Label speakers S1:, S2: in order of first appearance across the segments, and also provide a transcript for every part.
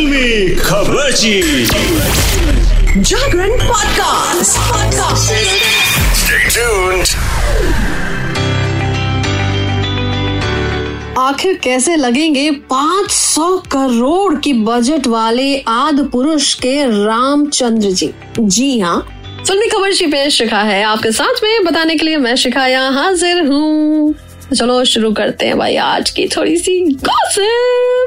S1: फिल्मी खबर
S2: जागरण podcast podcast
S3: आखिर कैसे लगेंगे 500 करोड़ की बजट वाले आद पुरुष के रामचंद्र जी? जी हाँ फिल्मी खबर शी पेश शिखा है। आपके साथ में बताने के लिए मैं शिखा यहाँ हाजिर हूँ। चलो शुरू करते हैं भाई आज की थोड़ी सी गॉसिप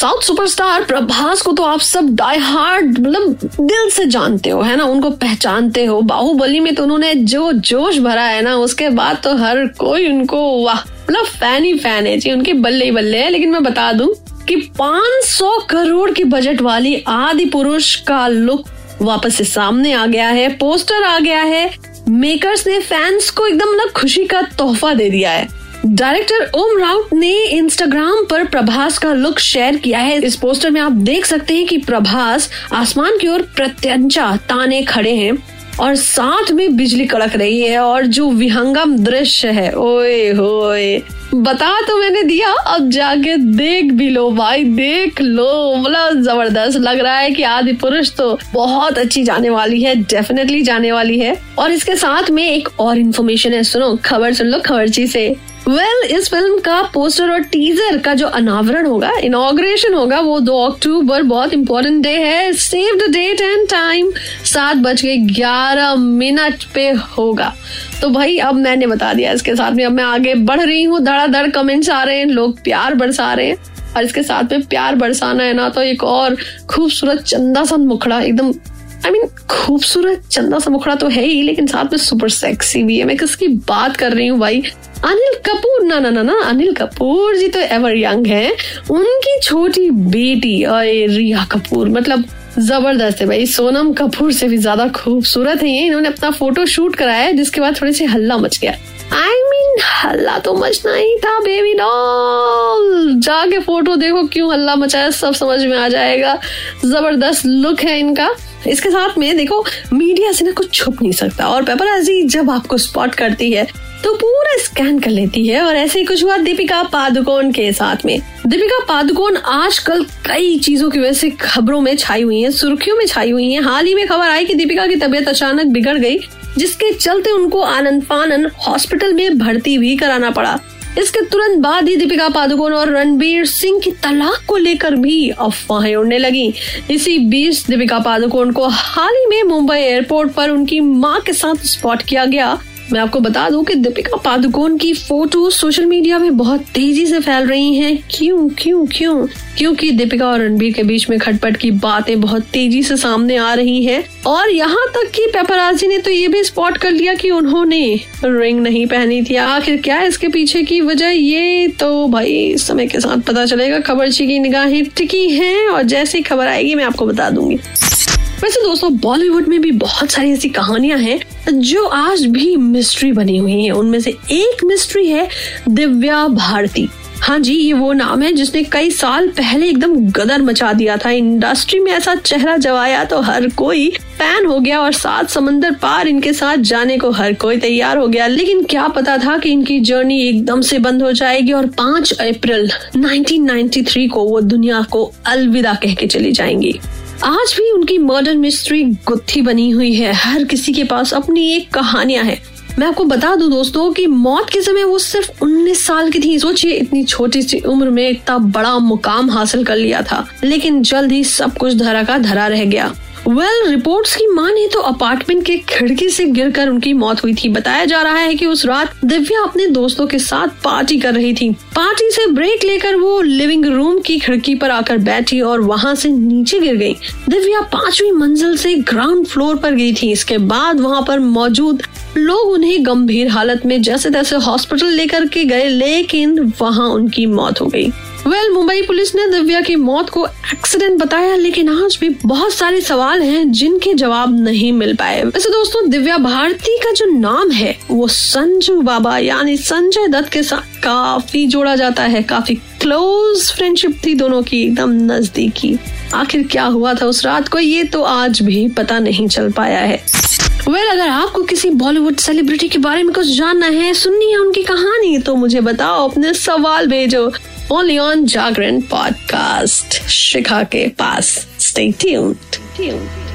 S3: साउथ सुपरस्टार प्रभास को तो आप सब डाई हार्ड मतलब दिल से जानते हो, है ना? उनको पहचानते हो। बाहुबली में तो उन्होंने जो जोश भरा है ना, उसके बाद तो हर कोई उनको, वाह मतलब फ़ैन ही फ़ैन है। जी, उनके बल्ले ही बल्ले है। लेकिन मैं बता दूँ कि 500 करोड़ की बजट वाली आदि पुरुष का लुक वापस से सामने आ गया है। पोस्टर आ गया है। मेकर्स ने फैंस को एकदम मतलब खुशी का तोहफा दे दिया है। डायरेक्टर ओम राउत ने इंस्टाग्राम पर प्रभास का लुक शेयर किया है। इस पोस्टर में आप देख सकते हैं कि प्रभास आसमान की ओर प्रत्यंचा ताने खड़े हैं और साथ में बिजली कड़क रही है और जो विहंगम दृश्य है, ओए होए। बता तो मैंने दिया, अब जाके देख भी लो भाई, देख लो। मतलब ज़बरदस्त लग रहा है कि आदि पुरुष तो बहुत अच्छी जाने वाली है डेफिनेटली जाने वाली है। और इसके साथ में एक और इन्फॉर्मेशन है, सुनो, खबर सुन लो खबरची से। वेल well, इस फ़िल्म का पोस्टर और टीजर का जो अनावरण होगा इनॉग्रेशन होगा वो दो अक्टूबर बहुत इंपॉर्टेंट डे है। Save the date and time सात बज के ग्यारह मिनट पे होगा। तो भाई अब मैंने बता दिया इसके साथ में। अब मैं आगे बढ़ रही हूँ। धड़ाधड़ कमेंट्स आ रहे हैं। लोग प्यार बरसा रहे हैं। और इसके साथ में प्यार बरसाना है ना तो एक और खूबसूरत चंदा सा मुखड़ा एकदम आई मीन खूबसूरत चंदा सा मुखड़ा तो है ही लेकिन साथ में सुपर सेक्सी भी है। मैं किसकी बात कर रही हूँ भाई? अनिल कपूर ना ना ना ना अनिल कपूर जी तो एवर यंग है। उनकी छोटी बेटी और रिया कपूर मतलब ज़बरदस्त है भाई। सोनम कपूर से भी ज़्यादा खूबसूरत है ये। इन्होंने अपना फ़ोटो शूट कराया जिसके बाद थोड़े से हल्ला मच गया। आई I मीन mean, हल्ला तो मचना ही था बेबी डॉल जाके फ़ोटो देखो क्यों हल्ला मचाया, सब समझ में आ जाएगा। ज़बरदस्त लुक है इनका। इसके साथ में देखो मीडिया से ना कुछ छुप नहीं सकता। और पेपराजी जब आपको स्पॉट करती है तो पूरा स्कैन कर लेती है। और ऐसे ही कुछ हुआ दीपिका पादुकोण के साथ में। दीपिका पादुकोण आजकल कई चीज़ों की वजह से खबरों में छाई हुई है, सुर्खियों में छाई हुई है। हाल ही में खबर आई कि दीपिका की तबीयत अचानक बिगड़ गई, जिसके चलते उनको आनंद फानन हॉस्पिटल में भर्ती भी कराना पड़ा। इसके तुरंत बाद ही दीपिका पादुकोण और रणबीर सिंह की तलाक को लेकर भी अफवाहें उड़ने लगी। इसी बीच दीपिका पादुकोण को हाल ही में मुंबई एयरपोर्ट पर उनकी माँ के साथ स्पॉट किया गया। मैं आपको बता दूँ कि दीपिका पादुकोण की फ़ोटो सोशल मीडिया में बहुत तेज़ी से फैल रही हैं। क्यों क्यों क्यों? क्योंकि दीपिका और रणबीर के बीच में खटपट की बातें बहुत तेज़ी से सामने आ रही हैं। और यहाँ तक कि पेपराजी ने तो ये भी स्पॉट कर लिया कि उन्होंने रिंग नहीं पहनी थी। आखिर क्या इसके पीछे की वजह? ये तो भाई समय के साथ पता चलेगा। खबरची की निगाहें टिकी हैं और जैसी खबर आएगी, मैं आपको बता दूँगी। वैसे दोस्तों बॉलीवुड में भी बहुत सारी ऐसी कहानियाँ हैं जो आज भी मिस्ट्री बनी हुई हैं। उनमें से एक मिस्ट्री है दिव्या भारती। हाँ जी, ये वो नाम है जिसने कई साल पहले एकदम गदर मचा दिया था। इंडस्ट्री में ऐसा चेहरा जवाया तो हर कोई फ़ैन हो गया और सात समंदर पार इनके साथ जाने को हर कोई तैयार हो गया। लेकिन क्या पता था कि इनकी जर्नी एकदम से बंद हो जाएगी और 5 अप्रैल 1993 को वो दुनिया को अलविदा कह के चली जाएँगी। आज भी उनकी मर्डर मिस्ट्री गुत्थी बनी हुई है। हर किसी के पास अपनी एक कहानियाँ है। मैं आपको बता दूँ दोस्तों कि मौत के समय वो सिर्फ़ 19 साल की थी। सोचिए, इतनी छोटी सी उम्र में इतना बड़ा मुकाम हासिल कर लिया था। लेकिन जल्द ही सब कुछ धरा का धरा रह गया। वेल well, रिपोर्ट्स की माने तो अपार्टमेंट के खिड़की से गिरकर उनकी मौत हुई थी। बताया जा रहा है कि उस रात दिव्या अपने दोस्तों के साथ पार्टी कर रही थी। पार्टी से ब्रेक लेकर वो लिविंग रूम की खिड़की पर आकर बैठी और वहाँ से नीचे गिर गई। दिव्या पांचवी मंजिल से ग्राउंड फ्लोर पर गई थी। इसके बाद वहाँ पर मौजूद लोग उन्हें गंभीर हालत में जैसे तैसे हॉस्पिटल लेकर के गए लेकिन वहाँ उनकी मौत हो गई। वेल well, मुंबई पुलिस ने दिव्या की मौत को एक्सीडेंट बताया लेकिन आज भी बहुत सारे सवाल हैं जिनके जवाब नहीं मिल पाए। वैसे दोस्तों दिव्या भारती का जो नाम है वो संजू बाबा यानी संजय दत्त के साथ काफ़ी जोड़ा जाता है। काफ़ी क्लोज फ्रेंडशिप थी दोनों की एकदम नजदीकी। आखिर क्या हुआ था उस रात को ये तो आज भी पता नहीं चल पाया है। वेल well, अगर आपको किसी बॉलीवुड सेलिब्रिटी के बारे में कुछ जानना है सुननी है उनकी कहानी तो मुझे बताओ अपने सवाल भेजो। only on Jagran Podcast, Shikha Ke Pass. Stay tuned. tuned.